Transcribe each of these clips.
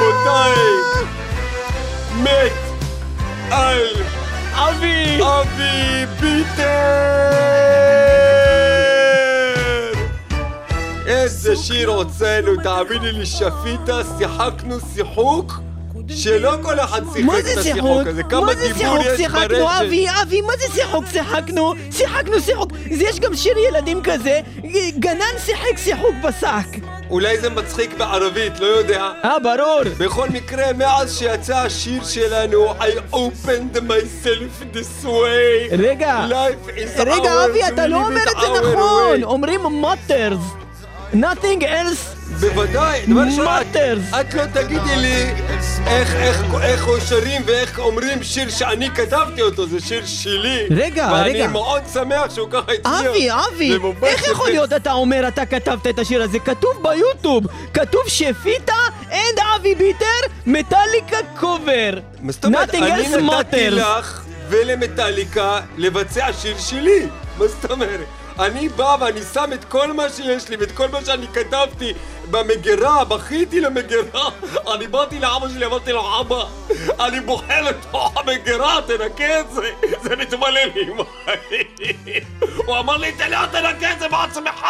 רבותיי, מת על אבי! אבי ביטר! איזה שיר הוצאנו, תאמיני לי, שפיטה, שיחקנו שיחוק שלא כל אחד שיחק את? השיחוק הזה, כמה מה זה דיבור שיחוק יש שיחקנו, ברשת. אבי, אבי, מה זה שיחוק שיחקנו? שיחקנו שיחוק. יש גם שיר ילדים כזה, גנן שיחק שיחוק בשק. אולי זה מצחיק בערבית, לא יודע. אה, ברור. בכל מקרה, מאז שיצא השיר שלנו, I opened myself this way. רגע, Life is רגע, our אבי, אתה לא אומר את זה נכון. אומרים מוטרס. Nothing else בוודאי, דבר ראשון, את- matters. את לא תגידי לי איך, איך, איך שרים ואיך אומרים שיר שאני כתבתי אותו, זה שיר שלי. רגע, ואני רגע. מאוד שמח שהוא ככה הצליח. אבי, אבי, איך יכול להיות אתה אומר אתה כתבת את השיר הזה? כתוב ביוטיוב, כתוב שפיטה and אבי ביטר, מטאליקה קובר. מה זאת אומרת? אני נתתי. לך ולמטאליקה לבצע שיר שלי. מה זאת אומרת? אני בא ואני שם את כל מה שיש לי ואת כל מה שאני כתבתי במגירה, בכיתי למגירה. אני באתי לאבא שלי, אמרתי לו, אבא, אני בוכה לתוך המגירה, תנקה את זה. זה מתמלא לי מים. הוא אמר לי, תן לי, תנקה את זה בעצמך.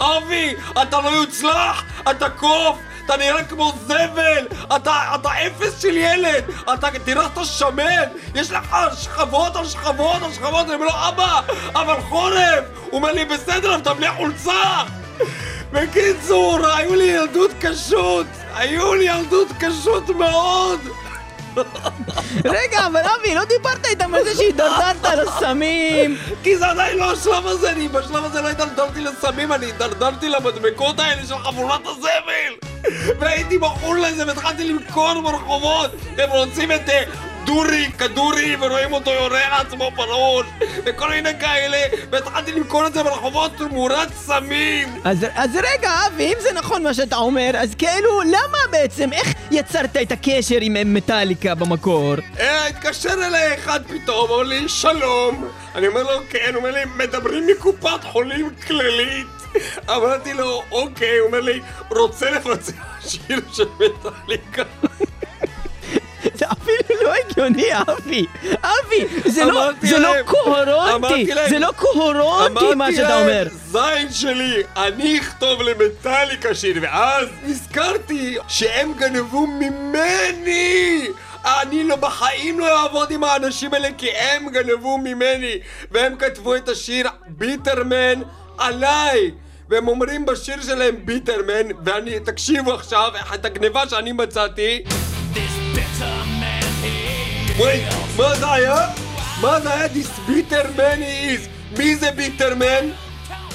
אבי, אתה לא יוצלח, אתה קוף. אתה נראה כמו זבל! אתה, אתה אפס של ילד! אתה, תראה אתה שמן! יש לך שכבות על שכבות על שכבות! אני אומר לו, אבא! אבל חורף! הוא אומר לי, בסדר, אתה בלי חולצה! בקיצור, היו לי ילדות קשות! היו לי ילדות קשות מאוד! רגע, אבל אבי, לא דיברת איתם על זה שהידרדרת לסמים. כי זה עדיין לא השלב הזה, אני בשלב הזה לא הידרדרתי לסמים, אני הידרדרתי למדבקות האלה של חבורת הזבל! והייתי מכור לזה והתחלתי למכור ברחובות! הם רוצים את אה, דורי, כדורי, ורואים אותו יורה לעצמו בראש! וכל מיני כאלה! והתחלתי למכור את זה ברחובות תמורת סמים! אז, אז רגע, אבי, אם זה נכון מה שאתה אומר, אז כאילו, למה בעצם, איך יצרת את הקשר עם מטאליקה במקור? אה, התקשר אליי אחד פתאום, אומר לי, שלום! אני אומר לו, כן, הוא אומר לי, מדברים מקופת חולים כללית! אמרתי לו, אוקיי, הוא אומר לי, רוצה לבצע שיר של מטאליקה? אפילו לא הגיוני, אבי. אבי, זה לא, אמרתי זה לא קוהרנטי, זה לא קוהרנטי מה שאתה אומר. זין שלי, אני אכתוב למטאליקה שיר, ואז נזכרתי שהם גנבו ממני! אני לא בחיים לא אעבוד עם האנשים האלה כי הם גנבו ממני והם כתבו את השיר ביטרמן עליי והם אומרים בשיר שלהם ביטרמן ואני, תקשיבו עכשיו את הגניבה שאני מצאתי וואי, מה זה היה? מה זה היה? This bitter man is מי זה ביטרמן?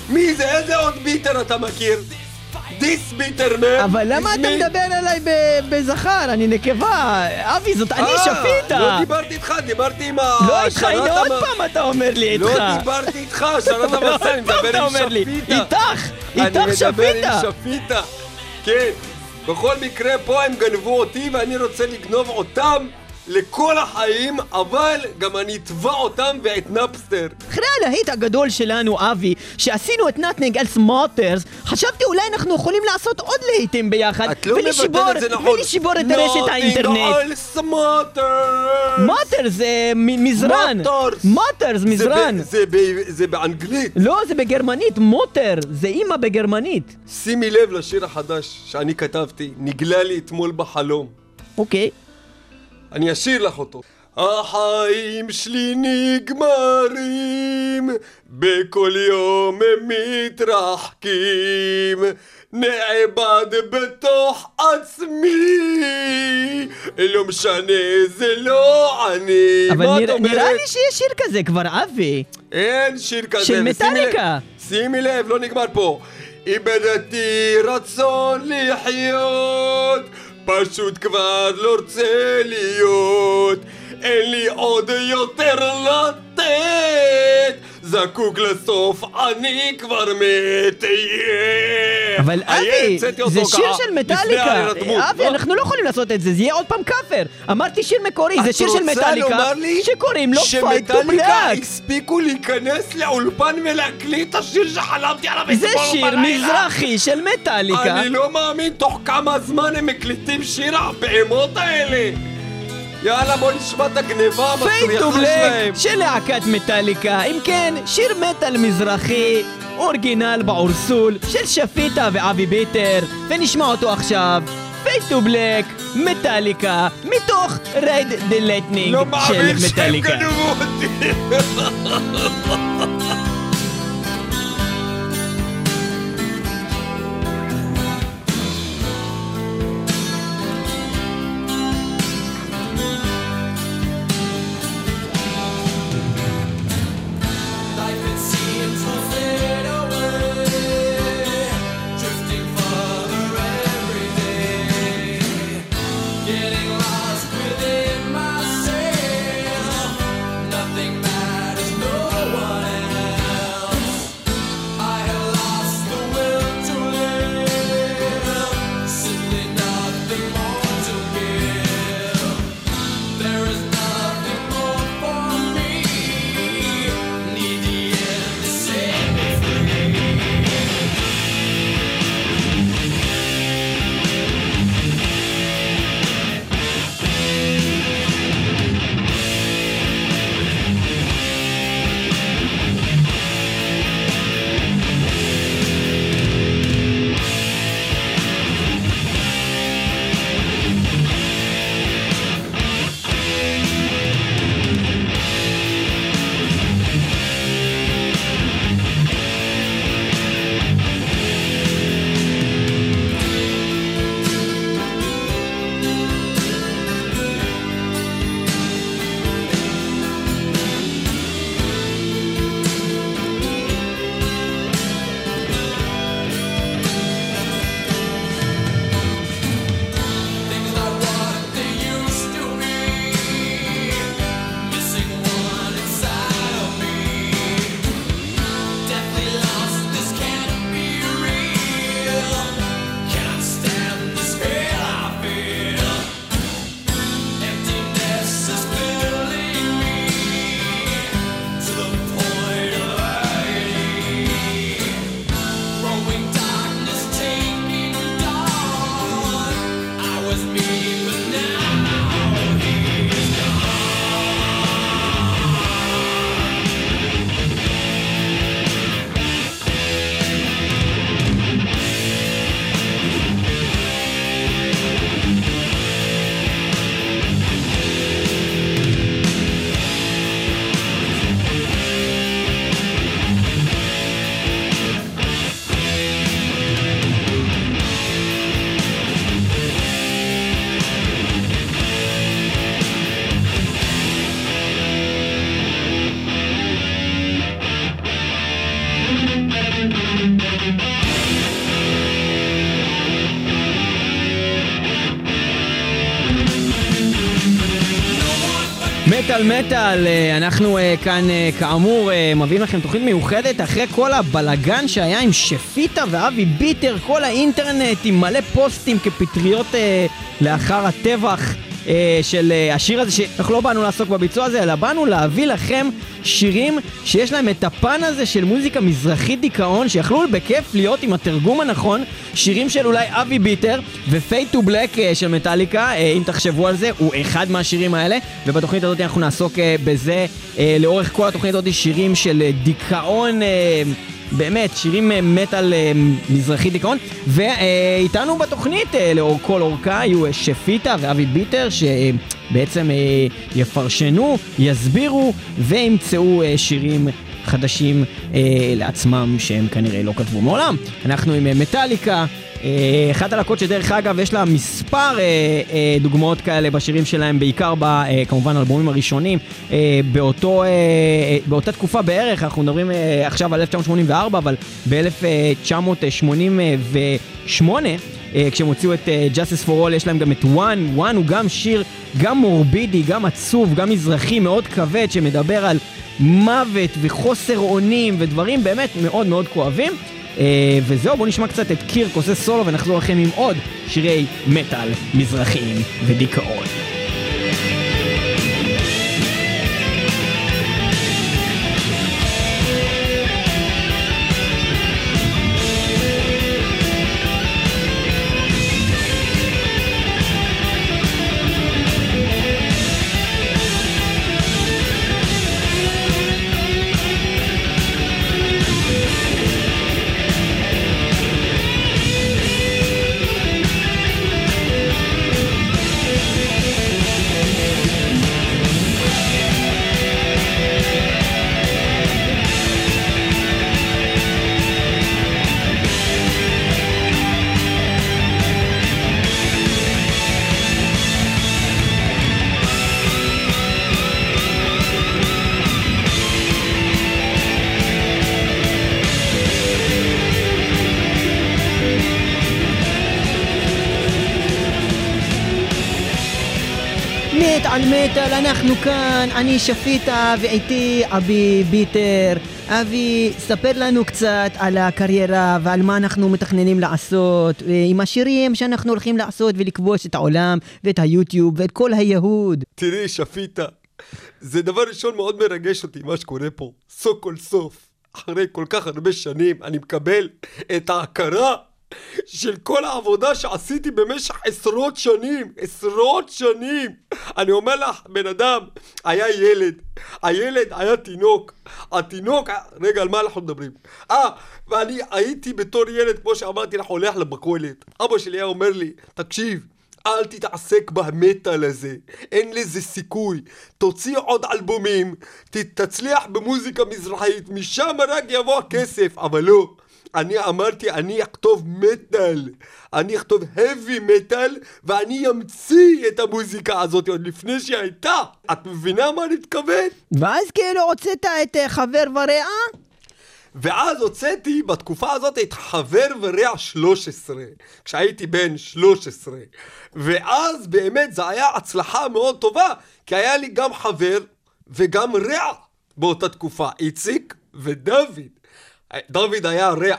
מי זה? איזה עוד ביטר אתה מכיר? This bitter man אבל למה אתה. מדבר אליי בזכר? אני נקבה. אבי, זאת אני אה, שפיטה. לא דיברתי איתך, דיברתי עם ה... לא איתך, הנה עוד פעם אתה אומר לי איתך. לא דיברתי איתך, שרת המסע, אני מדבר עם שפיטה. איתך, אני איתך מדבר שפיטה. עם שפיטה. כן. בכל מקרה, פה הם גנבו אותי ואני רוצה לגנוב אותם לכל החיים, אבל גם אני אתבע אותם ואת נאפסטר. אחרי הלהיט הגדול שלנו, אבי, שעשינו את Nothing Else Mattress, חשבתי אולי אנחנו יכולים לעשות עוד להיטים ביחד, את לא ולשבור, מבטלת את זה נכון. ולשבור את רשת האינטרנט. Nothing else matters. mattress זה מזרן. mattress. mattress, זה מזרן. ב- זה ב- זה באנגלית. לא, זה בגרמנית, מוטר, זה אימא בגרמנית. שימי לב לשיר החדש שאני כתבתי, נגלה לי אתמול בחלום. אוקיי. אני אשיר לך אותו. החיים שלי נגמרים, בכל יום הם מתרחקים, נאבד בתוך עצמי, לא משנה, זה לא אני. אבל מה את נראה, אומרת? נראה לי שיש שיר כזה כבר, אבי. אין שיר כזה. של מטאליקה. שימי לב, לא נגמר פה. איבדתי רצון לחיות, פשוט כבר לא רוצה להיות. אין לי עוד יותר לתת, זקוק לסוף, אני כבר מת אהיה. אבל אבי, זה שיר של מטאליקה. אבי, לא? אנחנו לא יכולים לעשות את זה, זה יהיה עוד פעם כאפר. אמרתי שיר מקורי, זה שיר של את רוצה מטאליקה, לומר לי שקוראים לו Fade to שמטאליקה Black. הספיקו להיכנס לאולפן ולהקליט את השיר שחלמתי עליו זה שיר? מזרחי של מטאליקה. אני לא מאמין תוך כמה זמן הם מקליטים שיר הבהמות האלה יאללה בוא נשמע את הגניבה המסריחה שלהם של להקת מטאליקה. אם כן, שיר מטאל מזרחי, אורגינל בעורסול, של שפיטה ואבי ביטר, ונשמע אותו עכשיו. פייט טו בלק, מטאליקה, מתוך רייד דה לייטנינג לא של מאמין שהם מטאליקה. גנבו אותי מטאל אה, אנחנו אה, כאן אה, כאמור מביאים לכם תוכנית מיוחדת אחרי כל הבלגן שהיה עם שפיטה ואבי ביטר, כל האינטרנט עם מלא פוסטים כפטריות לאחר הטבח של אה, השיר הזה, שאנחנו לא באנו לעסוק בביצוע הזה, אלא באנו להביא לכם שירים שיש להם את הפן הזה של מוזיקה מזרחית דיכאון, שיכלו בכיף להיות עם התרגום הנכון, שירים של אולי אבי ביטר ו Fade to Black של מטאליקה, אה, אם תחשבו על זה, הוא אחד מהשירים האלה, ובתוכנית הזאת אנחנו נעסוק אה, בזה אה, לאורך כל התוכנית הזאת, שירים של אה, דיכאון. אה, באמת, שירים אה, מטאל אה, מזרחי דיכאון, ואיתנו בתוכנית אה, לאור כל אורכה יהיו אה, שפיטה ואבי ביטר, שבעצם אה, יפרשנו, יסבירו וימצאו אה, שירים חדשים אה, לעצמם שהם כנראה לא כתבו מעולם. אנחנו עם אה, מטאליקה. אה, אחת הלהקות שדרך אגב יש לה מספר אה, אה, דוגמאות כאלה בשירים שלהם, בעיקר כמובן האלבומים הראשונים, באותו, באותה תקופה בערך, אנחנו מדברים עכשיו על 1984, אבל ב-1988, אה, כשהם הוציאו את Justice for All יש להם גם את One, One הוא גם שיר גם מורבידי, גם עצוב, גם מזרחי מאוד כבד שמדבר על מוות וחוסר אונים ודברים באמת מאוד מאוד כואבים. אה, וזהו, בואו נשמע קצת את קירק עושה סולו ונחזור לכם עם עוד שירי מטאל מזרחיים ודיכאון. אנחנו כאן, אני שפיטה ואיתי אבי ביטר. אבי, ספר לנו קצת על הקריירה ועל מה אנחנו מתכננים לעשות אה, עם השירים שאנחנו הולכים לעשות ולכבוש את העולם ואת היוטיוב ואת כל היהוד. תראי, שפיטה, זה דבר ראשון מאוד מרגש אותי, מה שקורה פה. סוף כל סוף, אחרי כל כך הרבה שנים, אני מקבל את ההכרה של כל העבודה שעשיתי במשך עשרות שנים. עשרות שנים. אני אומר לך, בן אדם היה ילד, הילד היה תינוק. התינוק, היה- רגע, על מה אנחנו מדברים? אה, ואני הייתי בתור ילד, כמו שאמרתי לך, הולך למכולת. אבא שלי היה אומר לי, תקשיב, אל תתעסק במטאל הזה, אין לזה סיכוי. תוציא עוד אלבומים, תצליח במוזיקה מזרחית, משם רק יבוא הכסף, אבל לא. אני אמרתי, אני אכתוב מטאל, אני אכתוב heavy מטאל, ואני אמציא את המוזיקה הזאת עוד לפני שהיא הייתה. את מבינה מה אני מתכוון? ואז כאילו הוצאת את אה, חבר ורע? ואז הוצאתי בתקופה הזאת את חבר ורע 13, כשהייתי בן 13. ואז באמת זו היה הצלחה מאוד טובה, כי היה לי גם חבר וגם רע באותה תקופה, איציק ודוד. דוד היה רע,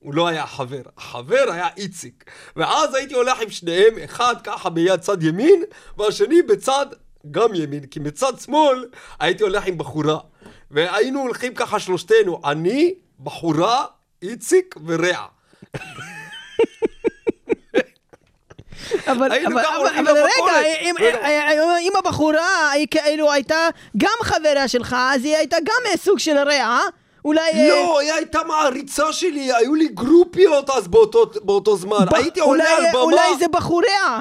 הוא לא היה חבר. החבר היה איציק. ואז הייתי הולך עם שניהם, אחד ככה ביד צד ימין, והשני בצד גם ימין, כי מצד שמאל הייתי הולך עם בחורה. והיינו הולכים ככה שלושתנו, אני, בחורה, איציק ורע. אבל, אבל, אבל, אבל. רגע, אם, רגע. אם הבחורה כאילו הייתה גם חברה שלך, אז היא הייתה גם אה, סוג של רע, אולי... אה, לא, היא הייתה מעריצה שלי, היו לי גרופיות אז באותו, באותו זמן. ב- הייתי עולה אולי- על במה. אולי זה בחוריה.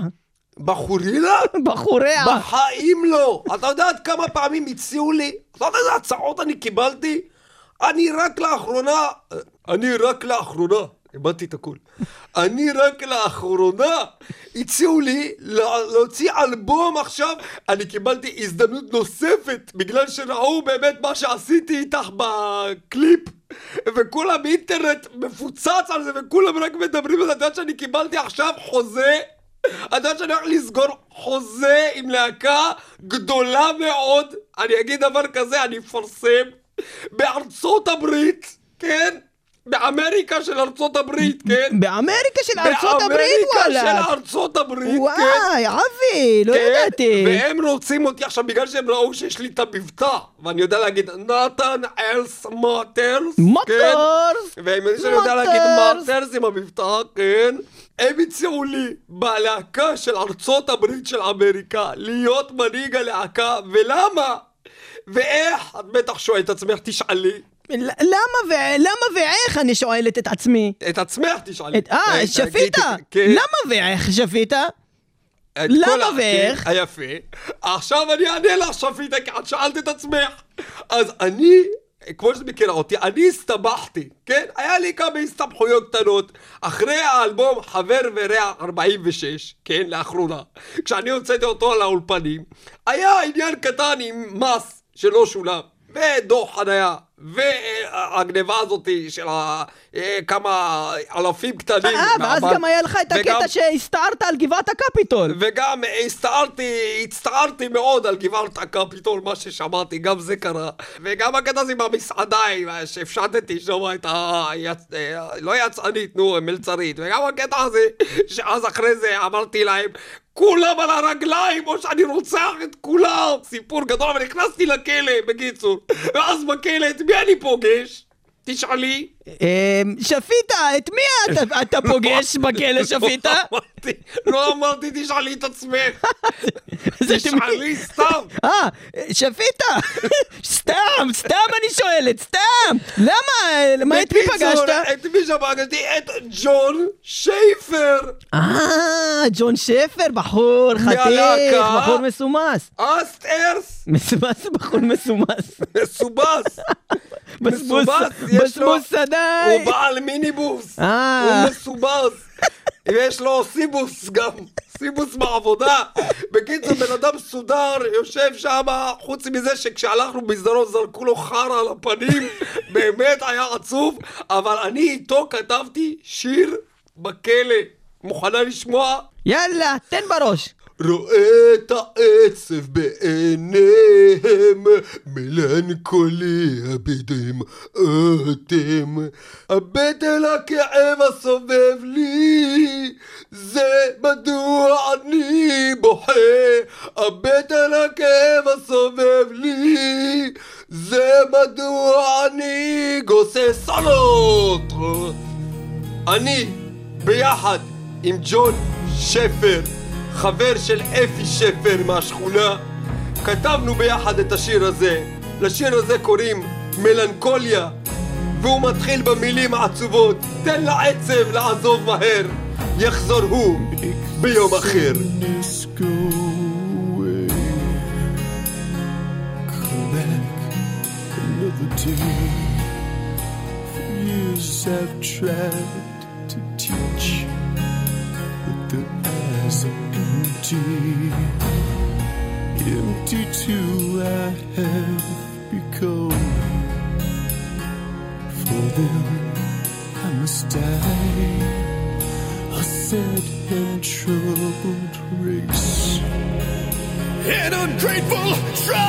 בחורילה? בחוריה. בחיים לא. אתה יודע עד כמה פעמים הציעו לי? אתה יודע איזה הצעות אני קיבלתי? אני רק לאחרונה, אני רק לאחרונה, איבדתי את הכול. אני רק לאחרונה הציעו לי לה- להוציא אלבום עכשיו. אני קיבלתי הזדמנות נוספת בגלל שראו באמת מה שעשיתי איתך בקליפ. וכולם באינטרנט מפוצץ על זה וכולם רק מדברים על זה. את יודעת שאני קיבלתי עכשיו חוזה אתה יודע שאני הולך לסגור חוזה עם להקה גדולה מאוד, אני אגיד דבר כזה, אני אפרסם, בארצות הברית, כן? באמריקה של ארצות הברית, כן? באמריקה של ארצות הברית, באמריקה וואלה. של ארצות הברית, כן? וואי, אבי, לא כן, ידעתי. והם רוצים אותי עכשיו בגלל שהם ראו שיש לי את המבטא ואני יודע להגיד נתן אלס מוטרס מוטורס. והם יודעים שאני יודע להגיד. מוטרס עם המבטא, כן הם הציעו לי בלהקה של ארצות הברית של אמריקה להיות מנהיג הלהקה ולמה? ואיך? את בטח שואלת את עצמך, תשאלי למה ו- למה ואיך אני שואלת את עצמי? את עצמך תשאלי אה, כן, שפיטה. כן. למה ואיך שפיטה? למה ואיך? כן, יפה. עכשיו אני אענה לך, שפיטה, כי את שאלת את עצמך. אז אני, כמו שאת מכירה אותי, אני הסתבכתי, כן? היה לי כמה הסתבכויות קטנות. אחרי האלבום חבר ורע 46, כן, לאחרונה, כשאני הוצאתי אותו לאולפנים, היה עניין קטן עם מס שלא שולם, ודוח חניה, והגניבה הזאת של ה- אה, כמה אלפים קטנים. אה, ואז. גם היה לך את הקטע שהסתערת על גבעת הקפיטול. וגם הצטערתי, הצטערתי מאוד על גבעת הקפיטול, מה ששמעתי, גם זה קרה. וגם הקטע הזה עם המסעדה, עם ה- שהפשטתי שם את ה... אה, לא יצרנית, נו, מלצרית. וגם הקטע הזה, שאז אחרי זה אמרתי להם, כולם על הרגליים, או שאני רוצח את כולם. סיפור גדול, אבל נכנסתי לכלא, בקיצור. ואז בכלא, את מי אני פוגש? תשאלי. אמ, שפיטה, את מי אתה- אתה פוגש בכלא, שפיטה? לא אמרתי, לא אמרתי, תשאלי את עצמך. תשאלי סתם. אה, שפיטה, סתם, סתם אני שואלת, סתם. למה, מה, את מי פגשת? את מי שפגשתי? את ג'ון שייפר. אה, ג'ון שפר, בחור חתיך. בחור מסומס. אסט ארס. מסומס, בחור מסומס. מסובס. מסובס, יש לו- בסבוס הוא. בעל מיניבוס. אה. הוא מסובס. ויש לו סיבוס גם. סיבוס בעבודה. בקיצור, בן אדם מסודר, יושב שם, חוץ מזה שכשהלכנו מסדרון זרקו לו חרא על הפנים, באמת היה עצוב, אבל אני איתו כתבתי שיר בכלא. מוכנה לשמוע? יאללה, תן בראש. רואה את העצב בעיניהם, מלנכולי בידיהם אתם. הבט אל הכאב הסובב לי, זה מדוע אני בוכה. הבט אל הכאב הסובב לי, זה מדוע אני גוסס סולות. אני, ביחד עם ג'ון שפר, חבר של אפי שפר מהשכונה, כתבנו ביחד את השיר הזה. לשיר הזה קוראים מלנכוליה, והוא מתחיל במילים העצובות: תן לעצב לעזוב מהר, יחזור הוא ביום אחר. Another day. Years I've tried sad and troubled race. An ungrateful, troubled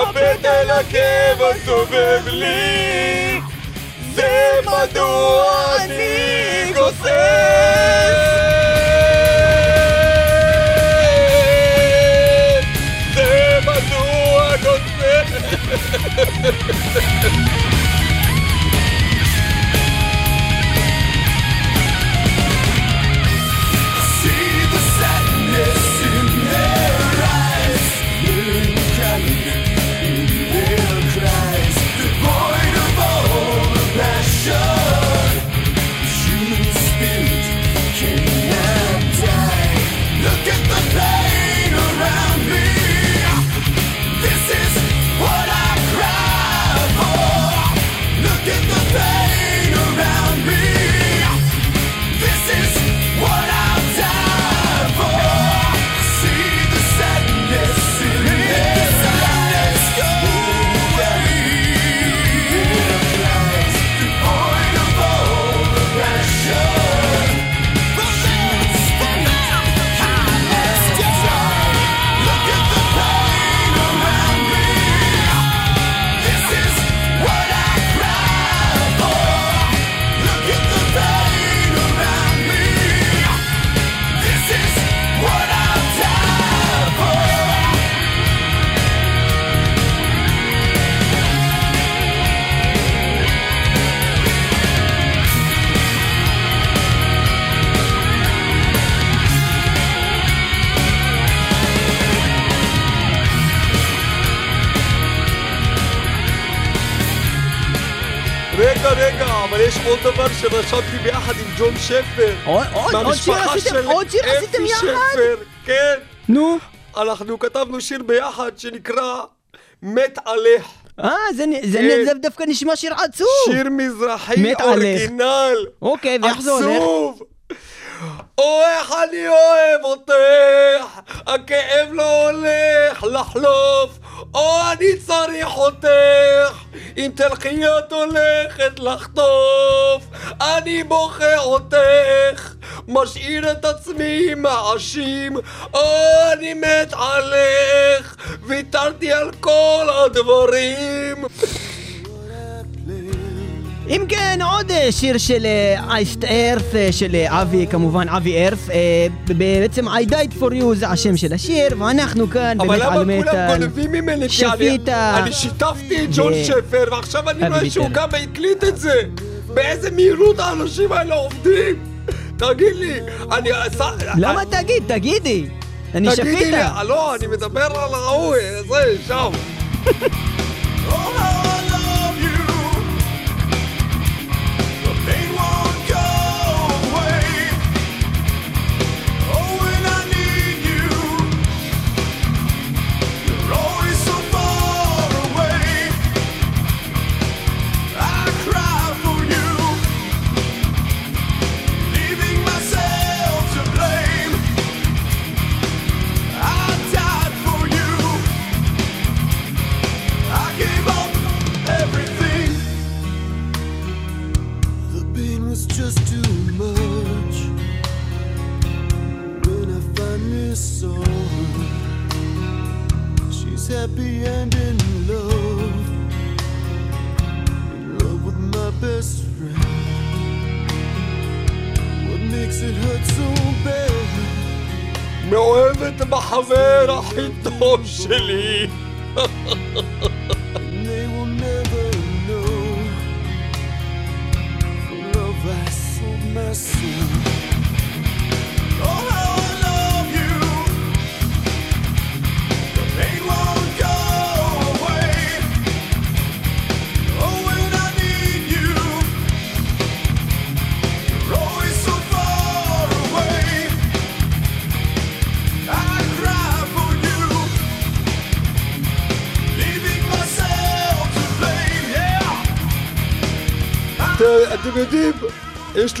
על הכאב הסובב לי זה מדוע אני גוסס זה מדוע גוסס שרשמתי ביחד עם ג'ון שפר. עוד- שיר עשיתם- עוד שיר עשיתם יחד? שפר, כן. נו. אנחנו כתבנו שיר ביחד שנקרא מת עלך. אה, זה זה כן. זה דווקא נשמע שיר עצוב. שיר מזרחי. אורגינל. אוקיי, ואיך זה הולך? עצוב. או איך אני אוהב אותך, הכאב לא הולך לחלוף, או אני צריך אותך, אם תלכי את הולכת לחטוף, אני בוחר אותך, משאיר את עצמי מאשים, או אני מת עליך, ויתרתי על כל הדברים. אם כן, עוד אה, שיר של אייסט ארף, של אה, אבי, כמובן אבי ארף. אה, בעצם I died for you זה השם של השיר, ואנחנו כאן אבל באמת למה על כולם מטאל. גונבים ממני? כי אני- שפיטה. אני שיתפתי את ג'ון שפר, ועכשיו אני רואה שהוא. גם הקליט את זה. באיזה מהירות האנשים האלה עובדים? תגיד לי, אני... למה תגיד? תגידי. אני תגידי לי, שפיטה. לא, אני מדבר על ההוא, זה, שם.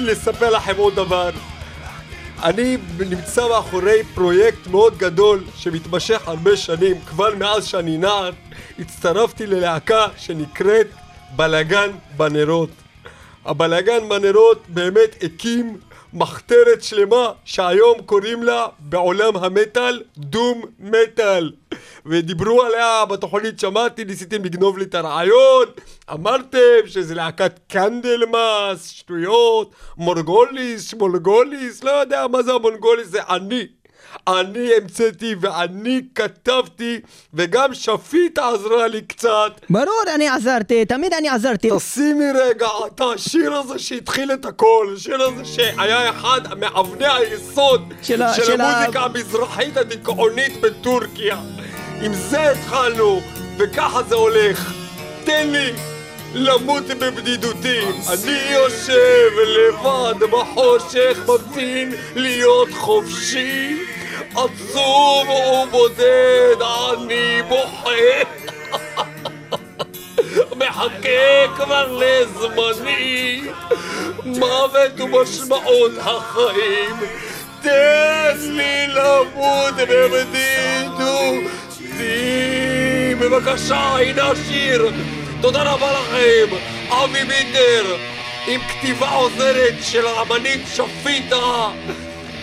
לספר לכם עוד דבר. אני נמצא מאחורי פרויקט מאוד גדול שמתמשך הרבה שנים, כבר מאז שאני נער, הצטרפתי ללהקה שנקראת בלאגן בנרות. הבלאגן בנרות באמת הקים מחתרת שלמה שהיום קוראים לה בעולם המטאל דום מטאל. ודיברו עליה בתוכנית שמעתי ניסיתם לגנוב לי את הרעיון. אמרתם שזה להקת קנדלמאס שטויות מורגוליס שמולגוליס לא יודע מה זה המונגוליס זה אני אני המצאתי ואני כתבתי וגם שפיטה עזרה לי קצת ברור, אני עזרתי, תמיד אני עזרתי. תשימי רגע את השיר הזה שהתחיל את הכל, השיר הזה שהיה אחד מאבני היסוד של ה- של של ה- המוזיקה המזרחית הדיכאונית בטורקיה. עם זה התחלנו, וככה זה הולך. תן לי למות בבדידותי. אני יושב לבד בחושך, ממתין להיות חופשי. עצוב ובודד, אני בוכה. מחכה כבר לזמני, מוות ומשמעות החיים. תן לי למות בבדידותי. בבקשה, הנה השיר. תודה רבה לכם, אבי ביטר, עם כתיבה עוזרת של האמנית שפיטה.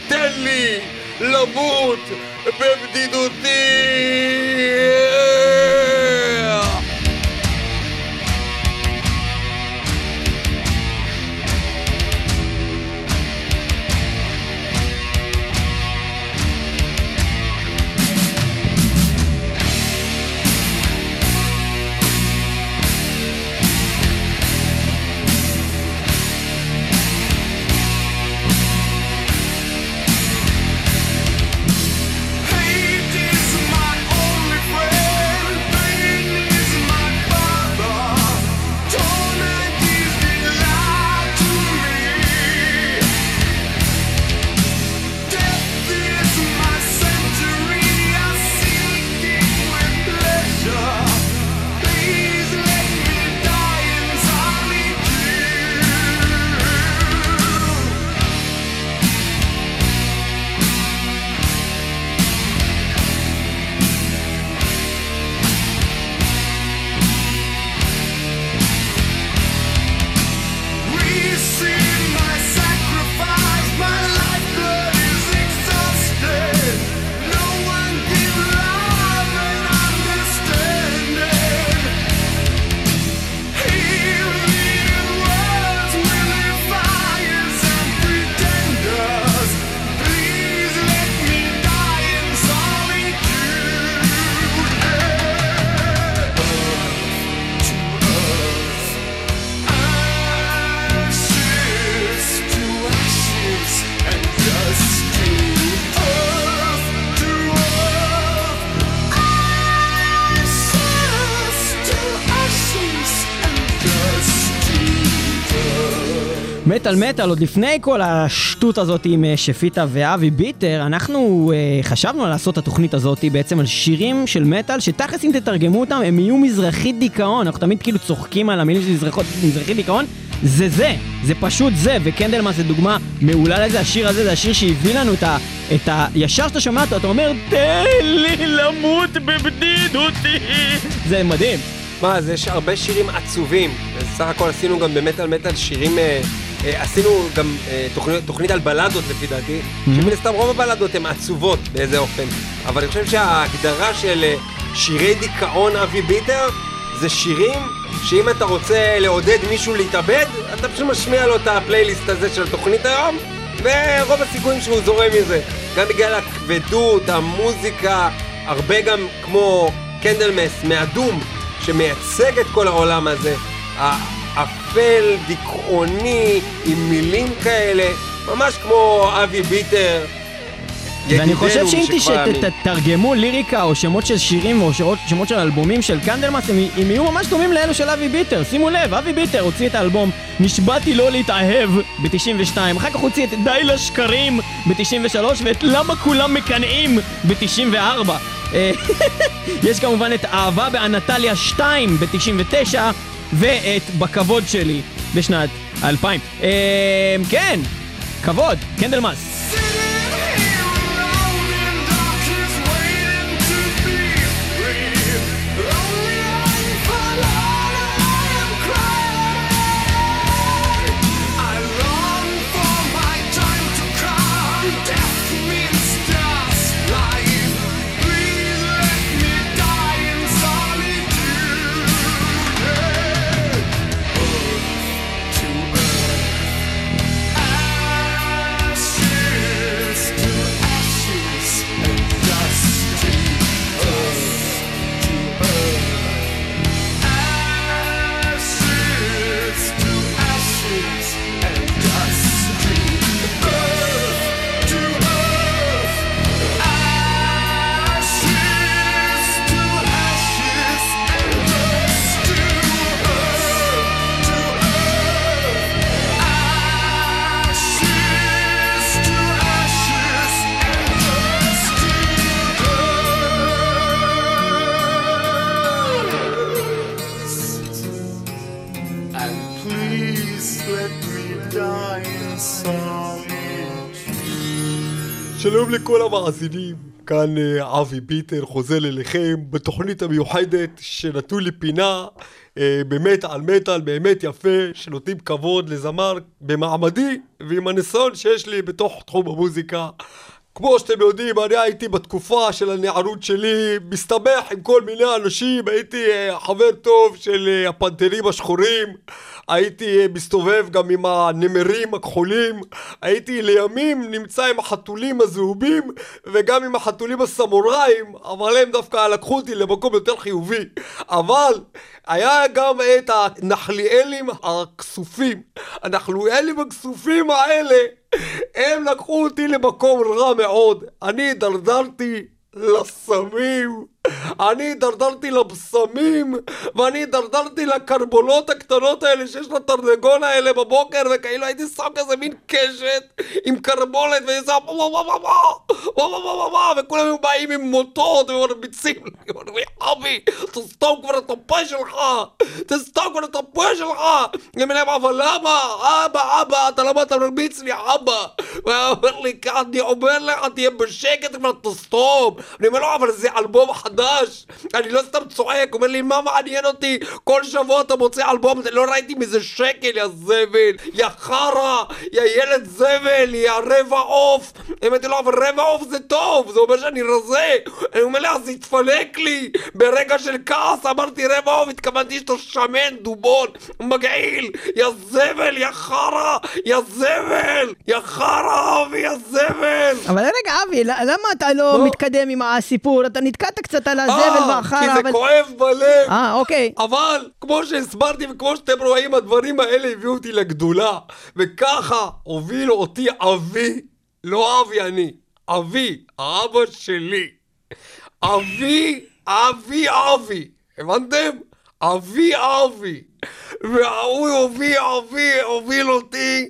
תן לי למות בבדידותי. Hate מטאל מטאל, עוד לפני כל השטות הזאת עם אה, שפיטה ואבי ביטר, אנחנו אה, חשבנו לעשות את התוכנית הזאת בעצם על שירים של מטאל, שתכלס אם תתרגמו אותם הם יהיו מזרחית דיכאון, אנחנו תמיד כאילו צוחקים על המילים של מזרחות, מזרחית דיכאון, זה זה, זה פשוט זה, וקנדלמן זה דוגמה מעולה לזה, השיר הזה זה השיר שהביא לנו את ה... את ה... ישר שאתה שומע אותו, אתה אומר, תן לי למות בבדידותי. זה מדהים. מה, אז יש הרבה שירים עצובים. סך הכל עשינו גם במטאל מטאל שירים... אה, עשינו גם אה, תוכנית, תוכנית על בלדות לפי דעתי, שמן הסתם רוב הבלדות הן עצובות באיזה אופן. אבל אני חושב שההגדרה של אה, שירי דיכאון אבי ביטר זה שירים שאם אתה רוצה לעודד מישהו להתאבד, אתה פשוט משמיע לו את הפלייליסט הזה של התוכנית היום, ורוב הסיכויים שהוא זורם מזה. גם בגלל הכבדות, המוזיקה, הרבה גם כמו קנדלמס מה doom, שמייצג את כל העולם הזה. האפל, דיכאוני, עם מילים כאלה, ממש כמו אבי ביטר. ואני חושב שאם. תתרגמו ליריקה או שמות של שירים או שמות- שמות של אלבומים של קנדלמאס, הם, הם יהיו ממש דומים לאלו של אבי ביטר. שימו לב, אבי ביטר הוציא את האלבום נשבעתי לא להתאהב ב-92, אחר כך הוציא את די לשקרים ב-93 ואת למה כולם מקנאים ב-94. אה, יש כמובן את אהבה באנטליה 2 ב-99 ואת בכבוד שלי בשנת 2000. אה, כן, כבוד, קנדלמאס. שלום לכל המאזינים, כאן אה, אבי ביטר חוזר אליכם בתוכנית המיוחדת שנתנו לי פינה אה, באמת על מטאל באמת יפה שנותנים כבוד לזמר במעמדי ועם הניסיון שיש לי בתוך תחום המוזיקה. כמו שאתם יודעים, אני הייתי בתקופה של הנערות שלי מסתבך עם כל מיני אנשים, הייתי אה, חבר טוב של הפנתרים השחורים, הייתי מסתובב גם עם הנמרים הכחולים, הייתי לימים נמצא עם החתולים הזהובים וגם עם החתולים הסמוראים, אבל הם דווקא לקחו אותי למקום יותר חיובי. אבל היה גם את הנחליאלים הכסופים. הנחליאלים הכסופים האלה הם לקחו אותי למקום רע מאוד. אני הידרדרתי לסמים, אני הידרדרתי לבשמים, ואני הידרדרתי לקרבולות הקטנות האלה שיש לתרנגול האלה בבוקר, וכאילו הייתי שם כזה מין קשת עם קרבולת, ואני שם וכולם היו באים עם מוטות ומרביצים לי, אומרים לי, אבי, תסתום כבר את הפה שלך, תסתום כבר את הפה שלך, אני אומר להם, אבל למה? אבא, אבא, אתה למה אתה מרביץ לי, אבא? והוא אומר לי, "כי אני אומר לך, תהיה בשקט כבר, תסתום. אני אומר לו, אבל זה אלבום חדש, אני לא סתם צועק, אומר לי, מה מעניין אותי? כל שבוע אתה מוצא אלבום, לא ראיתי מזה שקל, יא זבל, יא חרא, יא ילד זבל, יא רבע עוף. אמרתי לו, אבל רבע עוף זה טוב, זה אומר שאני רזה. אני אומר לי, אז התפלק לי. ברגע של כעס אמרתי רבע עוף, התכוונתי שאתה שמן, דובון, מגעיל, יא זבל, יא חרא, יא זבל, יא חרא, אבי, יא זבל. אבל רגע, אבי, למה אתה לא? מתקדם עם הסיפור? אתה נתקעת קצת על הזבל אה, כי זה אבל... כואב בלב. אה, אוקיי. אבל, כמו שהסברתי וכמו שאתם רואים, הדברים האלה הביאו אותי לגדולה. וככה הוביל אותי אבי, לא אבי אני, אבי, האבא שלי. אבי, אבי, אבי. הבנתם? אבי, אבי. והוא הוביל, הוביל, הוביל אותי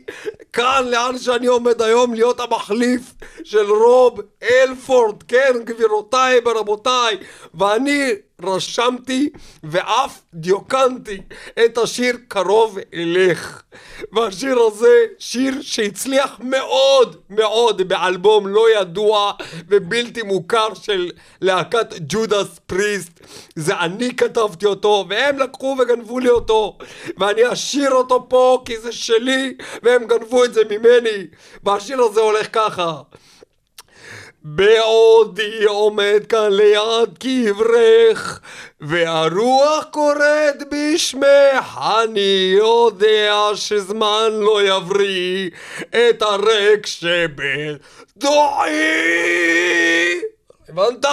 כאן, לאן שאני עומד היום, להיות המחליף של רוב אלפורד, כן, גבירותיי ורבותיי, ואני רשמתי ואף דיוקנתי את השיר קרוב אלך. והשיר הזה, שיר שהצליח מאוד מאוד באלבום לא ידוע ובלתי מוכר של להקת ג'ודס פריסט. זה אני כתבתי אותו, והם לקחו וגנבו לי אותו, ואני אשיר אותו פה כי זה שלי, והם גנבו את זה ממני. והשיר הזה הולך ככה. בעודי עומד כאן ליד קברך, והרוח קוראת בשמך, אני יודע שזמן לא יבריא את הריק שבתוכי. הבנת?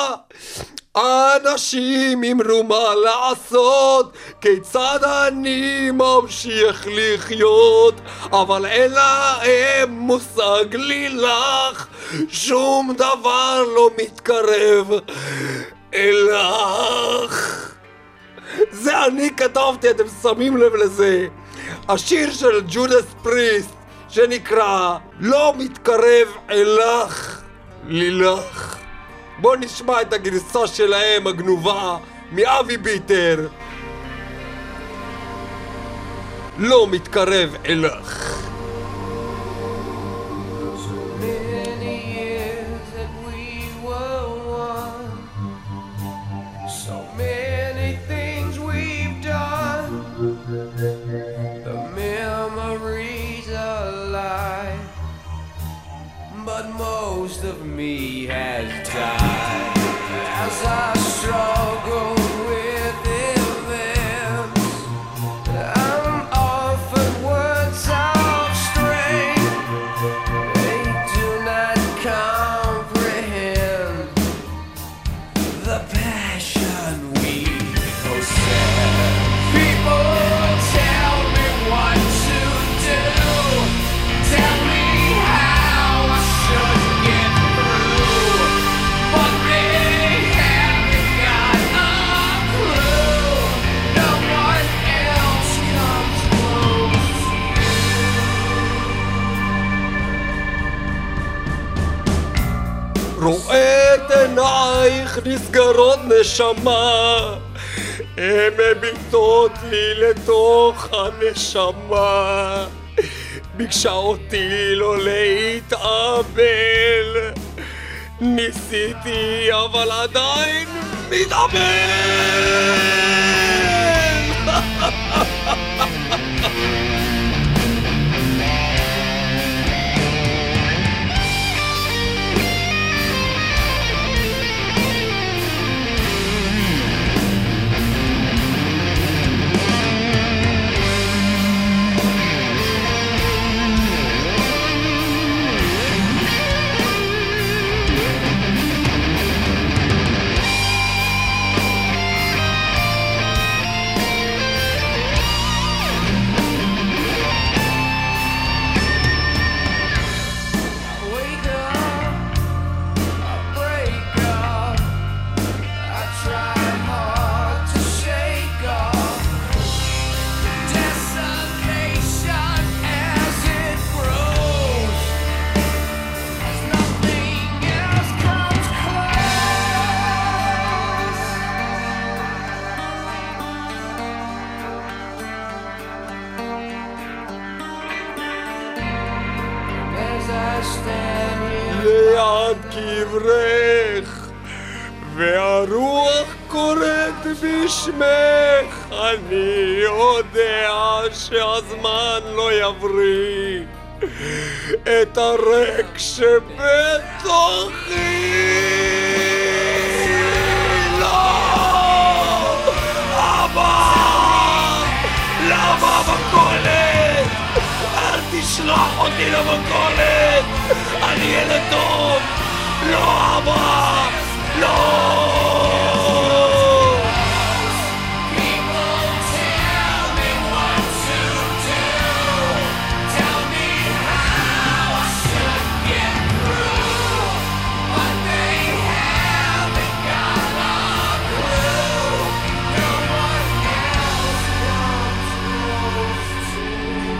אנשים אמרו מה לעשות, כיצד אני ממשיך לחיות, אבל אין להם מושג לי לך, שום דבר לא מתקרב אלך. זה אני כתבתי, אתם שמים לב לזה. השיר של ג'ודס פריסט, שנקרא לא מתקרב אלך לילך. בואו נשמע את הגרסה שלהם הגנובה מאבי ביטר. לא מתקרב אלך. Of me has died. As I נסגרות נשמה הן מביטות לי לתוך הנשמה. ביקשה אותי לא להתאבל ניסיתי אבל עדיין מתאבל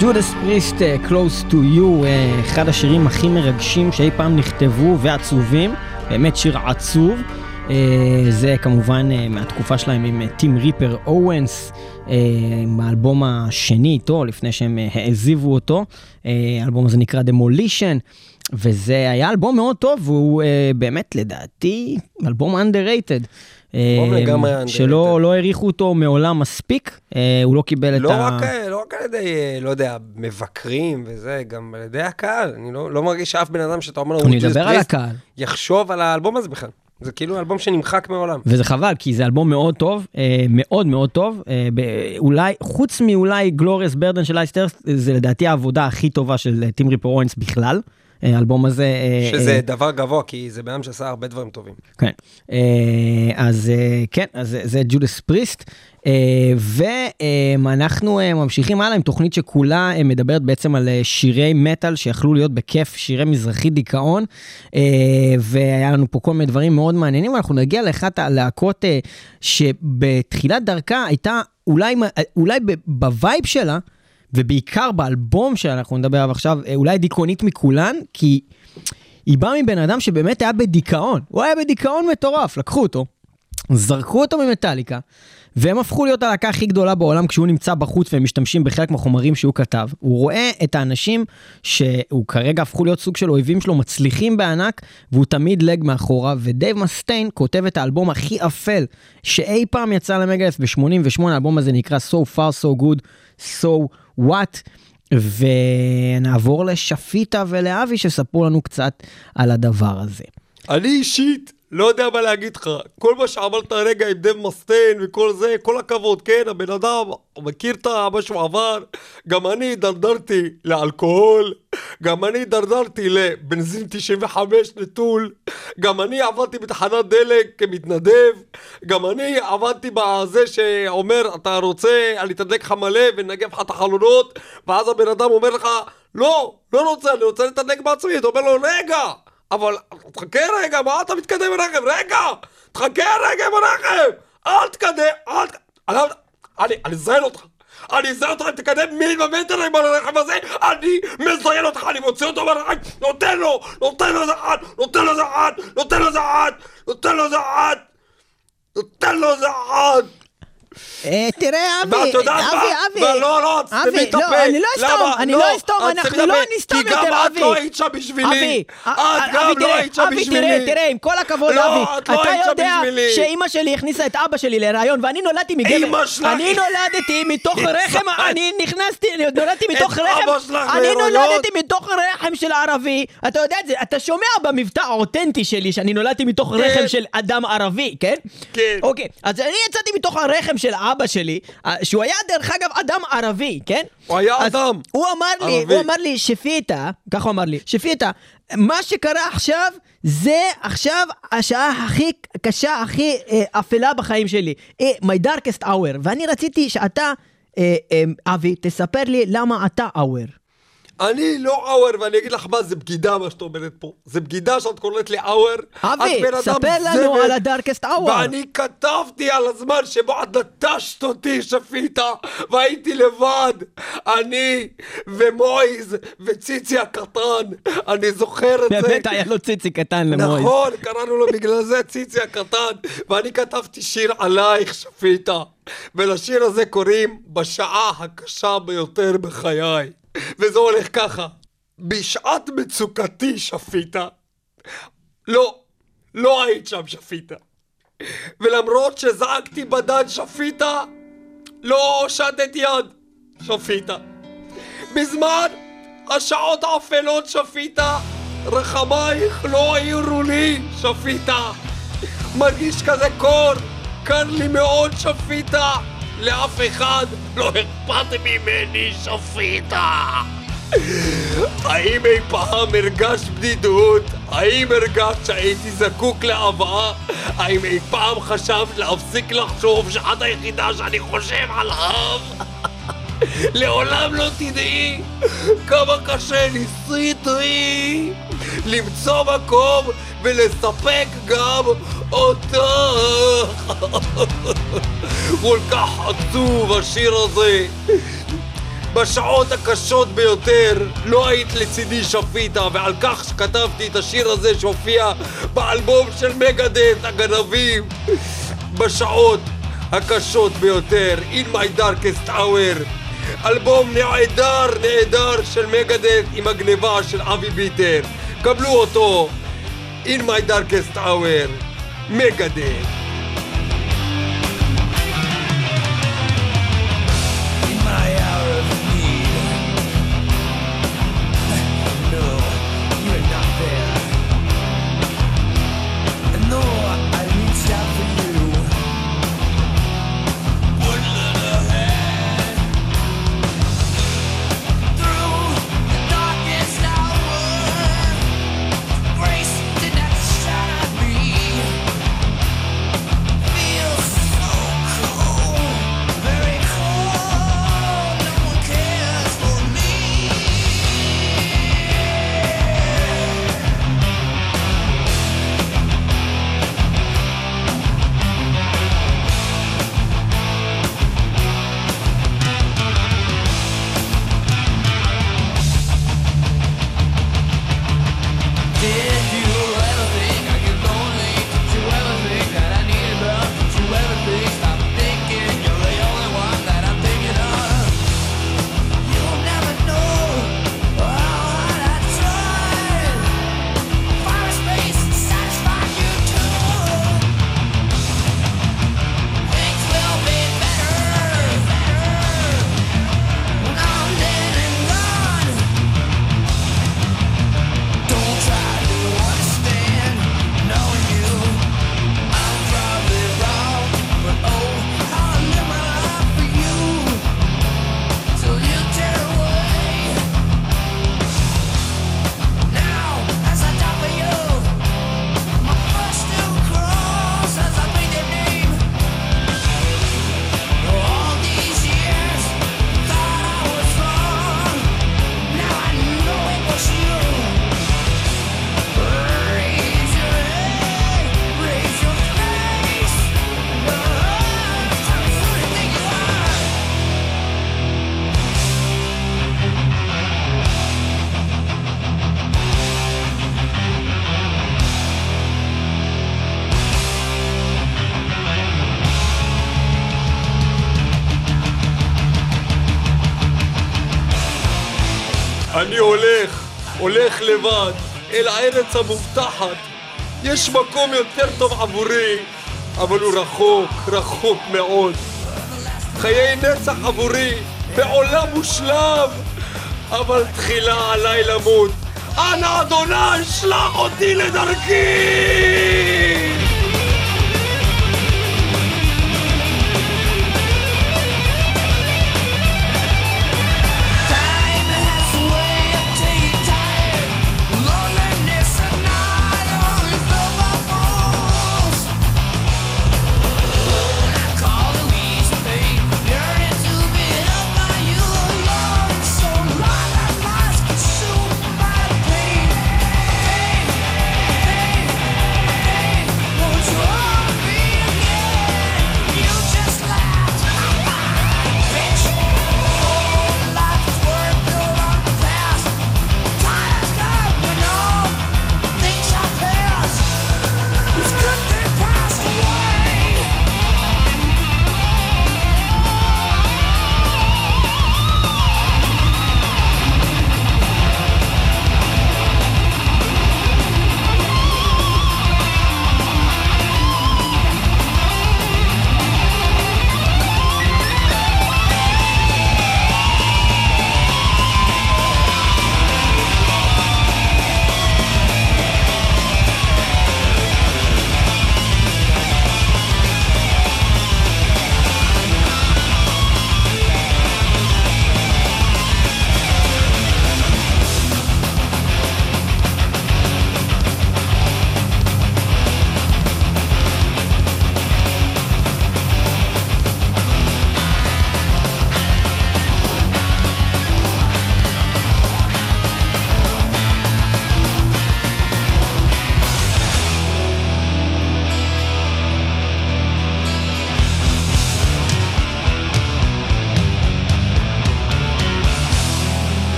ג'ודס פריסט, Close to You, אה, אחד השירים הכי מרגשים שאי פעם נכתבו ועצובים, באמת שיר עצוב. אה, זה כמובן מהתקופה שלהם עם טים ריפר אורנס, עם האלבום השני איתו, לפני שהם העזיבו אותו. האלבום הזה נקרא Demolition, וזה היה אלבום מאוד טוב, והוא אה, באמת לדעתי אלבום underrated. אה. שלא לא העריכו אותו מעולם מספיק, אה, הוא לא קיבל לא את ה... רק, לא רק על ידי, אה, לא יודע, מבקרים וזה, גם על ידי הקהל. אני לא, לא מרגיש שאף בן אדם שאתה אומר לו, אני "הוא מדבר ג'ודס על פריסט", הקהל. יחשוב על האלבום הזה בכלל. זה כאילו אלבום שנמחק מעולם. וזה חבל, כי זה אלבום מאוד טוב, אה, מאוד מאוד טוב. אה, אולי, חוץ מאולי גלוריאס ברדן של אייסטר, זה לדעתי העבודה הכי טובה של אה, טים ריפר אורנס בכלל. אה, האלבום הזה... אה, שזה אה, דבר גבוה, כי זה בן אדם שעשה הרבה דברים טובים. כן. אה, אז אה, כן, אז זה- ג'ודס פריסט. ואנחנו ממשיכים הלאה עם תוכנית שכולה אה, מדברת בעצם על אה, שירי מטאל שיכלו להיות בכיף, שירי מזרחי דיכאון, אה, והיה לנו פה כל מיני דברים מאוד מעניינים, ואנחנו נגיע לאחת הלהקות אה, שבתחילת דרכה הייתה אולי, אולי ב- ב vibe שלה, ובעיקר באלבום שאנחנו נדבר עליו עכשיו, אה, אולי דיכאונית מכולן, כי היא באה מבן אדם שבאמת היה בדיכאון. הוא היה בדיכאון מטורף, לקחו אותו, זרקו אותו ממטאליקה, והם הפכו להיות הלהקה הכי גדולה בעולם כשהוא נמצא בחוץ והם משתמשים בחלק מהחומרים שהוא כתב. הוא רואה את האנשים שהוא כרגע הפכו להיות סוג של אויבים שלו, מצליחים בענק, והוא תמיד לג מאחורה, ודייב מסטיין כותב את האלבום הכי אפל שאי פעם יצא למגלף ב-88, האלבום הזה נקרא So Far So Good, So What. ונעבור לשפיטה ולאבי שספרו לנו קצת על הדבר הזה. אני אישית לא יודע מה להגיד לך. כל מה שאמרת הרגע עם דב מסטיין וכל זה, כל הכבוד, כן, הבן אדם מכיר את מה שהוא עבר. גם אני הידרדרתי לאלכוהול, גם אני הידרדרתי לבנזין 95 נטול, גם אני עבדתי בתחנת דלק כמתנדב, גם אני עבדתי בזה שאומר, אתה רוצה, אני אתדלק לך מלא ונגב לך את החלונות, ואז הבן אדם אומר לך, לא, לא רוצה, אני רוצה לתדלק בעצמי. אתה אומר לו, רגע! אבל תחכה רגע, מה אתה מתקדם עם הרכב? רגע! תחכה רגע עם הרכב! אל תקדם, אל ת... אני- אני, אני אזיין אותך. אני אזיין אותך אם תקדם מילימטר עם הרכב הזה, אני מזיין אותך, אני מוציא אותו מהרכב, נותן לו, נותן לו אחת, נותן לו אחת, נותן לו אחת, נותן לו אחת, נותן לו. אה, תראה, אבי? אבי, אבי, לא, לא, תסתמי אבי, את הפה. לא, אני לא אסתום? אני לא אסתום, את אנחנו לא את הפה. נסתום כי גם יותר, את אבי. לא היית שם בשבילי. אבי, את אה, גם אבי, לא היית שם אבי, בשבילי. תראה, תראה, עם כל הכבוד, לא, אבי, את לא אתה יודע בשבילי. שאימא שלי הכניסה את אבא שלי להיריון, ואני נולדתי מגבר. אמא שלך- אני נולדתי מתוך רחם, אני נכנסתי, נולדתי מתוך רחם, אני? נולדתי מתוך רחם של ערבי, אתה יודע את זה, אתה שומע במבטא האותנטי שלי שאני נולדתי מתוך כן. רחם של אדם ערבי, כן? כן. אוקיי, אז אני יצאתי מתוך הרחם של אבא שלי, אה, שהוא היה דרך אגב אדם ערבי, כן? הוא היה אדם. הוא אמר לי, ערבי. הוא אמר לי, שפיטה, ככה הוא אמר לי, שפיטה, מה שקרה עכשיו, זה עכשיו השעה הכי קשה, הכי אה, אפלה בחיים שלי. אה, my darkest hour. ואני רציתי שאתה, אה, אה, אבי, תספר לי למה אתה hour. אני לא אאואר, ואני אגיד לך מה, זה בגידה מה שאת אומרת פה. זה בגידה שאת קוראת לי אאואר. אבי, ספר לנו. על הדארקסט אאואר. ואני כתבתי על הזמן שבו את נטשת אותי, שפיטה, והייתי לבד. אני ומויז וציצי הקטן. אני זוכר את זה. באמת היה לו ציצי קטן למויז. נכון, קראנו לו בגלל זה ציצי הקטן, ואני כתבתי שיר עלייך, שפיטה. ולשיר הזה קוראים בשעה הקשה ביותר בחיי. וזה הולך ככה, בשעת מצוקתי, שפיטה. לא, לא היית שם, שפיטה. ולמרות שזעקתי בדד שפיטה, לא הושטת יד, שפיטה. בזמן השעות האפלות שפיטה, רחמייך לא העירו לי, שפיטה. מרגיש כזה קור, קר לי מאוד, שפיטה. לאף אחד לא אכפת ממני, שפיטה. האם אי פעם הרגשת בדידות? האם הרגשת שהייתי זקוק לאהבה? האם אי פעם חשבת להפסיק לחשוב שאת היחידה שאני חושב עליו? לעולם לא תדעי כמה קשה ניסית לי למצוא מקום ולספק גם אותך. כל כך עצוב השיר הזה. בשעות הקשות ביותר לא היית לצידי שפיטה, ועל כך שכתבתי את השיר הזה שהופיע באלבום של מגדס, הגנבים. בשעות הקשות ביותר, In My Darkest Hour. אלבום נעדר, נעדר של מגדד עם הגניבה של אבי ביטר. קבלו אותו, In My Darkest Hour, מגדד. הולך לבד אל הארץ המובטחת. יש מקום יותר טוב עבורי, אבל הוא רחוק, רחוק מאוד. חיי נצח עבורי בעולם מושלם, אבל תחילה עליי למות. אנא אדוני, שלח אותי לדרכי!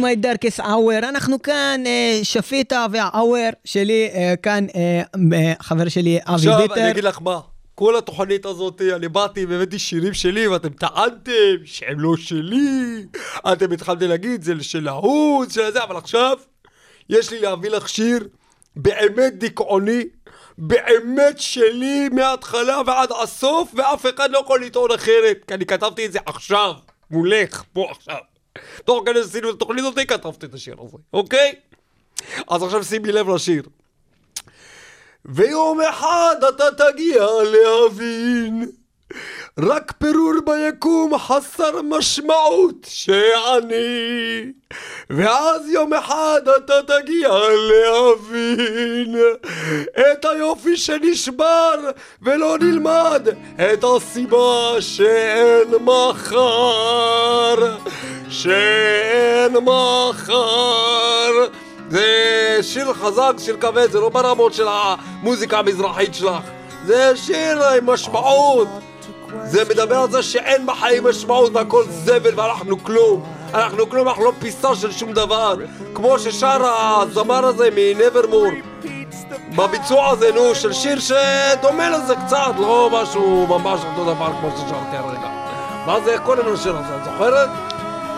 מי דארקס אאואר, אנחנו כאן, אה, שפיטה והאאואר שלי, אה, כאן אה, חבר שלי אבי עכשיו ביטר. אני אגיד לך מה, כל התוכנית הזאת, אני באתי והבאתי שירים שלי ואתם טענתם שהם לא שלי. אתם התחלתם להגיד זה של ההוא, של זה, אבל עכשיו יש לי להביא לך שיר באמת דיכאוני, באמת שלי מההתחלה ועד הסוף, ואף אחד לא יכול לטעון אחרת, כי אני כתבתי את זה עכשיו, מולך, פה עכשיו. תוך כדי שעשינו את התוכנית הזאת, כתבתי את השיר הזה, אוקיי? אז עכשיו שימי לב לשיר. ויום אחד אתה תגיע להבין רק פירור ביקום חסר משמעות שאני ואז יום אחד אתה תגיע להבין את היופי שנשבר ולא נלמד את הסיבה שאין מחר שאין מחר זה שיר חזק, שיר כבד, זה לא ברמות של המוזיקה המזרחית שלך. זה שיר עם משמעות. זה מדבר על זה שאין בחיים משמעות והכל זבל ואנחנו כלום. אנחנו כלום, אנחנו לא פיסה של שום דבר. כמו ששר הזמר הזה מנברמור. בביצוע הזה, נו, של שיר שדומה לזה קצת, לא משהו ממש אותו דבר כמו ששרתי הרגע. מה זה, קוראים לשיר הזה, את זוכרת?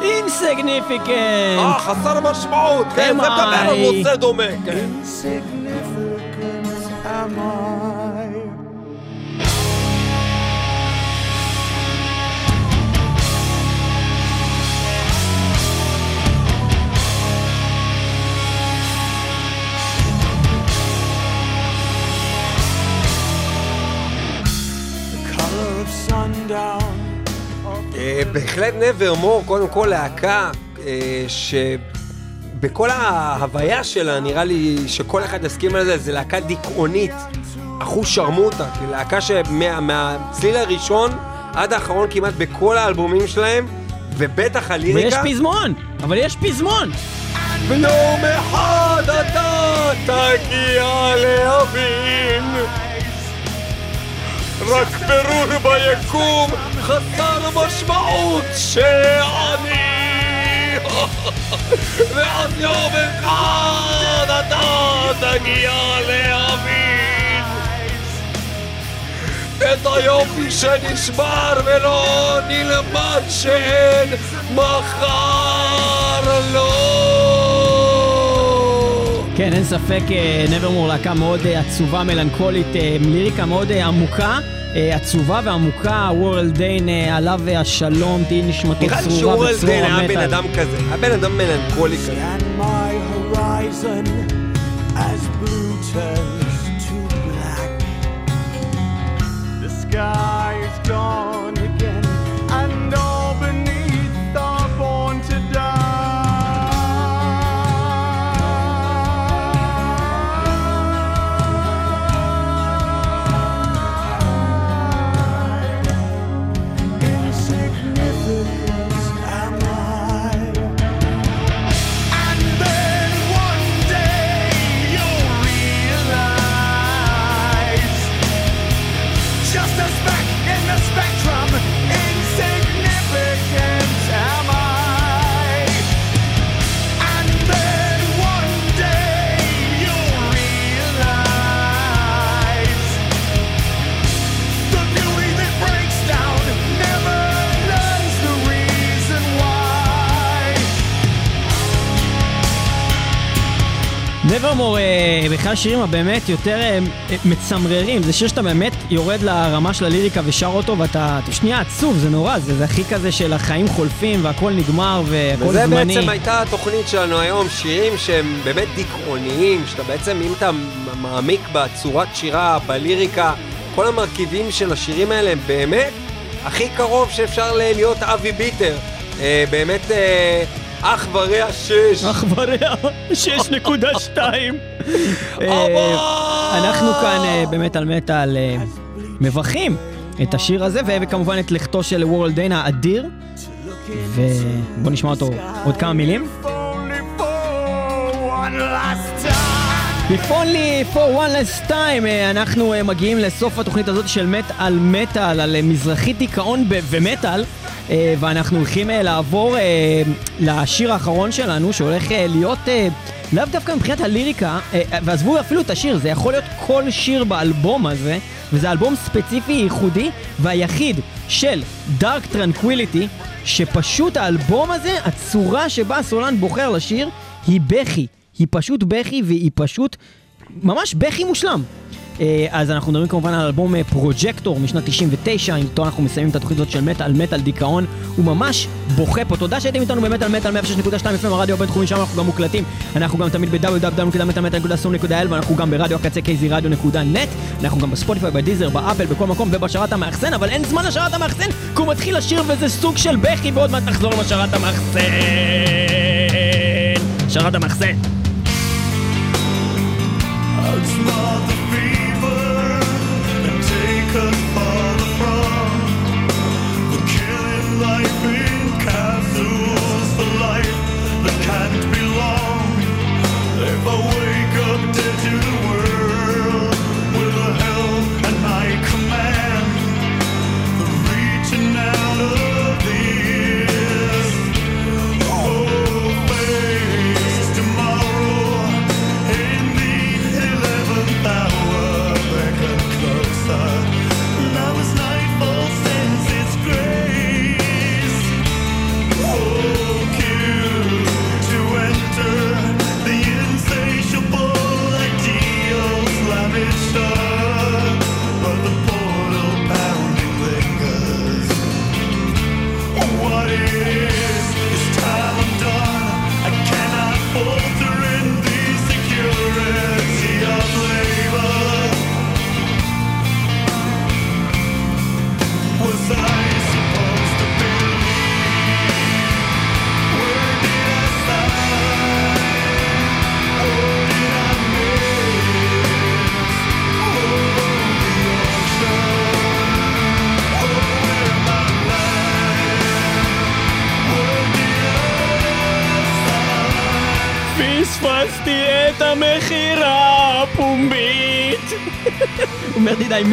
אינסגניפיקנט! אה, חסר משמעות, כן, זה מדבר על. נושא דומה, כן. אה, בהחלט נברמור, קודם כל להקה אה, שבכל ההוויה שלה, נראה לי שכל אחד יסכים על זה, זה להקה דיכאונית, אחוז שרמוטה, להקה שמהצליל הראשון עד האחרון כמעט בכל האלבומים שלהם, ובטח ויש הליריקה. פזמון! אבל יש פזמון! ויום אחד אתה תגיע להבין רק ברור ביקום חסר משמעות שאני. ואז יום אחד אתה תגיע להבין את היופי שנשבר ולא נלמד שאין מחר כן, אין ספק, נברמור להקה מאוד אה, עצובה, מלנכולית, אה, ליריקה מאוד אה, עמוקה, אה, עצובה ועמוקה, וורל דיין, אה, עליו השלום, תהי נשמתו נראה לי צרורה שאורל בצרור דיין היה בן המטאל. אדם כזה, היה בן אדם מלנכולי כזה. And my horizon as blue turns to black. The sky נברמור, אה, בכלל השירים הבאמת יותר אה, מצמררים, זה שיר שאתה באמת יורד לרמה של הליריקה ושר אותו ואתה אתה שנייה עצוב, זה נורא, זה, זה הכי כזה של החיים חולפים והכל נגמר והכל וזה זמני. בעצם הייתה התוכנית שלנו היום, שירים שהם באמת דיכאוניים, שאתה בעצם, אם אתה מעמיק בצורת שירה, בליריקה, כל המרכיבים של השירים האלה הם באמת הכי קרוב שאפשר להיות אבי ביטר. אה, באמת אח ורע שש. אך ורע, 6.2. אה! אנחנו כאן אה, באמת על מטאל אה, מברכים את השיר הזה, וכמובן את לכתו של וורל דיין האדיר. ובוא נשמע אותו עוד כמה מילים. If only for one last time. אנחנו מגיעים לסוף התוכנית הזאת של מת על מטאל, על מזרחית דיכאון ומטאל. אה, ואנחנו הולכים אה, לעבור אה, לשיר האחרון שלנו, שהולך להיות לאו דווקא מבחינת הליריקה, ועזבו אפילו את השיר, זה יכול להיות כל שיר באלבום הזה, וזה אלבום ספציפי ייחודי והיחיד של Dark Tranquillity, שפשוט האלבום הזה, הצורה שבה הסולן בוחר לשיר, היא בכי. היא פשוט בכי והיא פשוט ממש בכי מושלם. אה, אז אנחנו מדברים כמובן על אלבום אה, פרוג'קטור משנת 99, איתו אנחנו מסיימים את התוכנית הזאת של מטאל, מטאל דיכאון. הוא ממש בוכה פה. תודה שהייתם איתנו במטאל מטאל 106.2 FM הרדיו הבינתחומי, שם אנחנו גם מוקלטים. אנחנו גם תמיד ב-www.מטאלמטאל.co.il ואנחנו גם ברדיו הקצה kzradio.net. אנחנו גם בספוטיפיי, בדיזר, באפל, בכל מקום ובשרת המאחסן, אבל אין זמן לשרת המאחסן, כי הוא מתחיל לשיר וזה סוג של בכי, ועוד מעט נחזור לשרת המאחסן. שרת המאחסן. Outsmart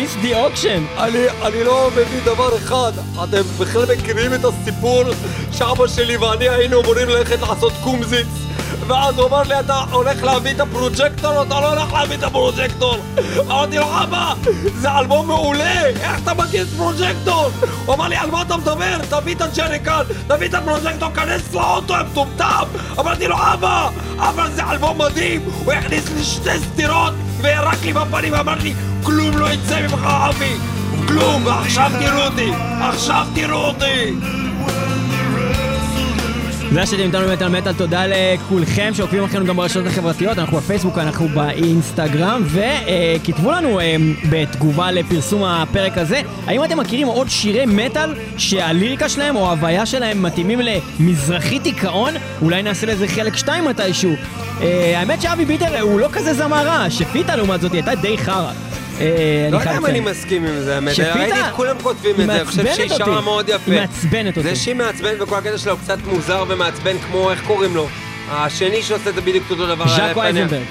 missed the auction. אני, אני לא מבין דבר אחד, אתם בכלל מכירים את הסיפור שאבא שלי ואני היינו אמורים ללכת לעשות קומזיץ ואז הוא אמר לי, אתה הולך להביא את ה Projector או אתה לא הולך להביא את ה Projector? אמרתי לו, אבא, זה אלבום מעולה, איך אתה מכיר את Projector? הוא אמר לי, על מה אתה מדבר? תביא את הג'ריקן, תביא את ה Projector, כנס לאוטו, יא מטומטם! אמרתי לו, אבא, אבל זה אלבום מדהים! הוא הכניס לי שתי סטירות וירק לי בפנים ואמר לי, כלום לא יצא ממך, אבי! כלום, ועכשיו תראו אותי! עכשיו תראו אותי! זה שאתם איתנו במטאל מטאל, תודה לכולכם שעוקבים אחרינו גם ברשתות החברתיות, אנחנו בפייסבוק, אנחנו באינסטגרם, וכתבו לנו אה, בתגובה לפרסום הפרק הזה, האם אתם מכירים עוד שירי מטאל שהליריקה שלהם או ההוויה שלהם מתאימים למזרחי דיכאון? אולי נעשה לזה חלק 2 מתישהו. אה, האמת שאבי ביטר הוא לא כזה זמר רע, שפיטה לעומת זאת הייתה די חרא. אה, לא אני חייב יודע אם אני. מסכים עם זה, האמת, ראיתי את כולם כותבים את זה, אני חושב שהיא שרה. מאוד יפה. היא מעצבנת אותי. זה שהיא מעצבנת וכל הקטע שלה הוא קצת מוזר ומעצבן כמו, איך קוראים לו? השני שעושה את זה בדיוק אותו דבר. ז'אקו. אייזנברג.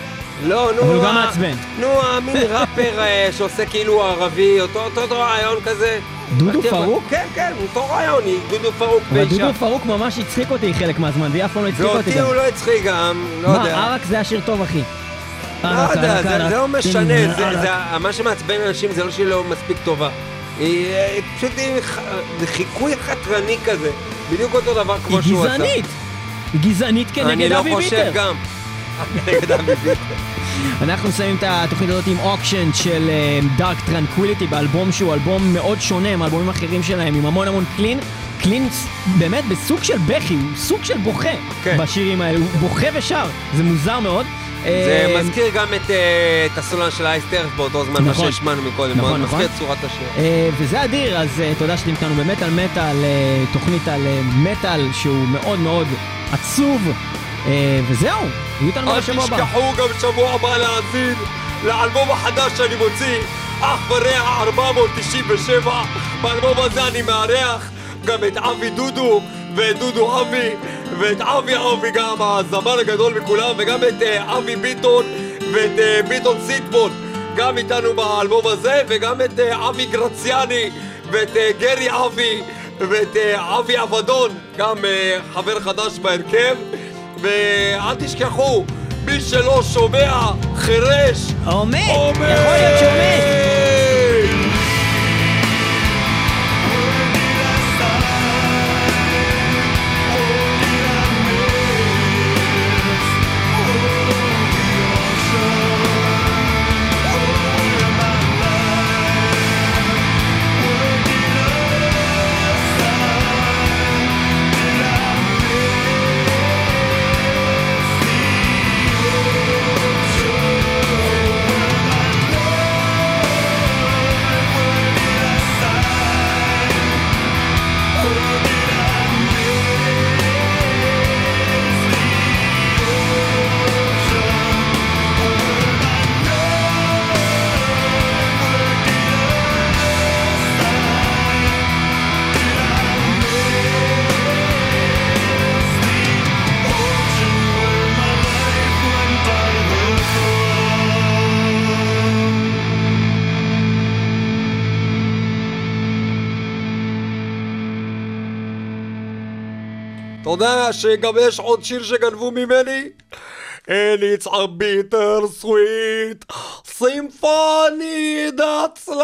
לא, נו, אבל הוא גם ה- מעצבן. נו, המין ראפר אה, שעושה כאילו ערבי, אותו רעיון כזה. דודו פרוק? כן, כן, אותו רעיון, היא דודו פרוק אבל ואישה. דודו פרוק ממש הצחיק אותי חלק מהזמן, והיא אף פעם לא הצחיקה אותי ואותי גם. הוא לא הצחיק גם, לא מה, יודע. ערק זה השיר טוב, אחי. לא ערק, יודע, ערק, זה- לא משנה. זה- מה שמעצבן אנשים זה לא שהיא לא מספיק טובה. היא אה, פשוט היא חיקוי חתרני כזה, בדיוק אותו דבר כמו היא שהוא עשה. גזענית. היא גזענית אני כנגד לא אבי חושב ביטר. גם. נגד אבי ביטר. אנחנו מסיימים את התוכנית הזאת עם Auctioned של Dark Tranquillity באלבום שהוא אלבום מאוד שונה מאלבומים אחרים שלהם, עם המון המון clean. קלין באמת בסוג של בכי, הוא סוג של בוכה כן. בשירים האלה, הוא בוכה ושר, זה מוזר מאוד. זה אה, מזכיר גם את, אה, הסולן של אייסטרף באותו זמן, מה נכון. שהשמענו מקודם, נכון, מאוד נכון. מזכיר את צורת השיר. אה, וזה אדיר, אז אה, תודה שאתם איתנו במטאל מטאל, תוכנית על מטאל שהוא מאוד מאוד עצוב, וזהו, יהיו איתנו אל בשבוע הבא. תשכחו גם שבוע הבא להאזין לאלבום החדש שאני מוציא, אח ורע 497. באלבום הזה אני מארח גם את אבי דודו ואת דודו אבי ואת אבי אבי גם הזמר הגדול מכולם וגם את אה, אבי ביטון ואת אה, ביטון סיטבון גם איתנו באלבום הזה וגם את אה, אבי גרציאני ואת גרי אבי ואת אבי אבדון, גם חבר חדש בהרכב, ואל תשכחו, מי שלא שומע, חירש! עומד! יכול להיות שעומד! יודע שגם יש עוד שיר שגנבו ממני? And it's a bitter sweet symphony that's life.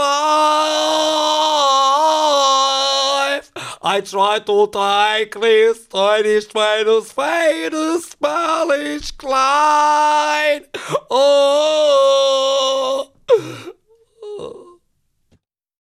I try to take this Spanish famous famous Spanish Klein. Oh,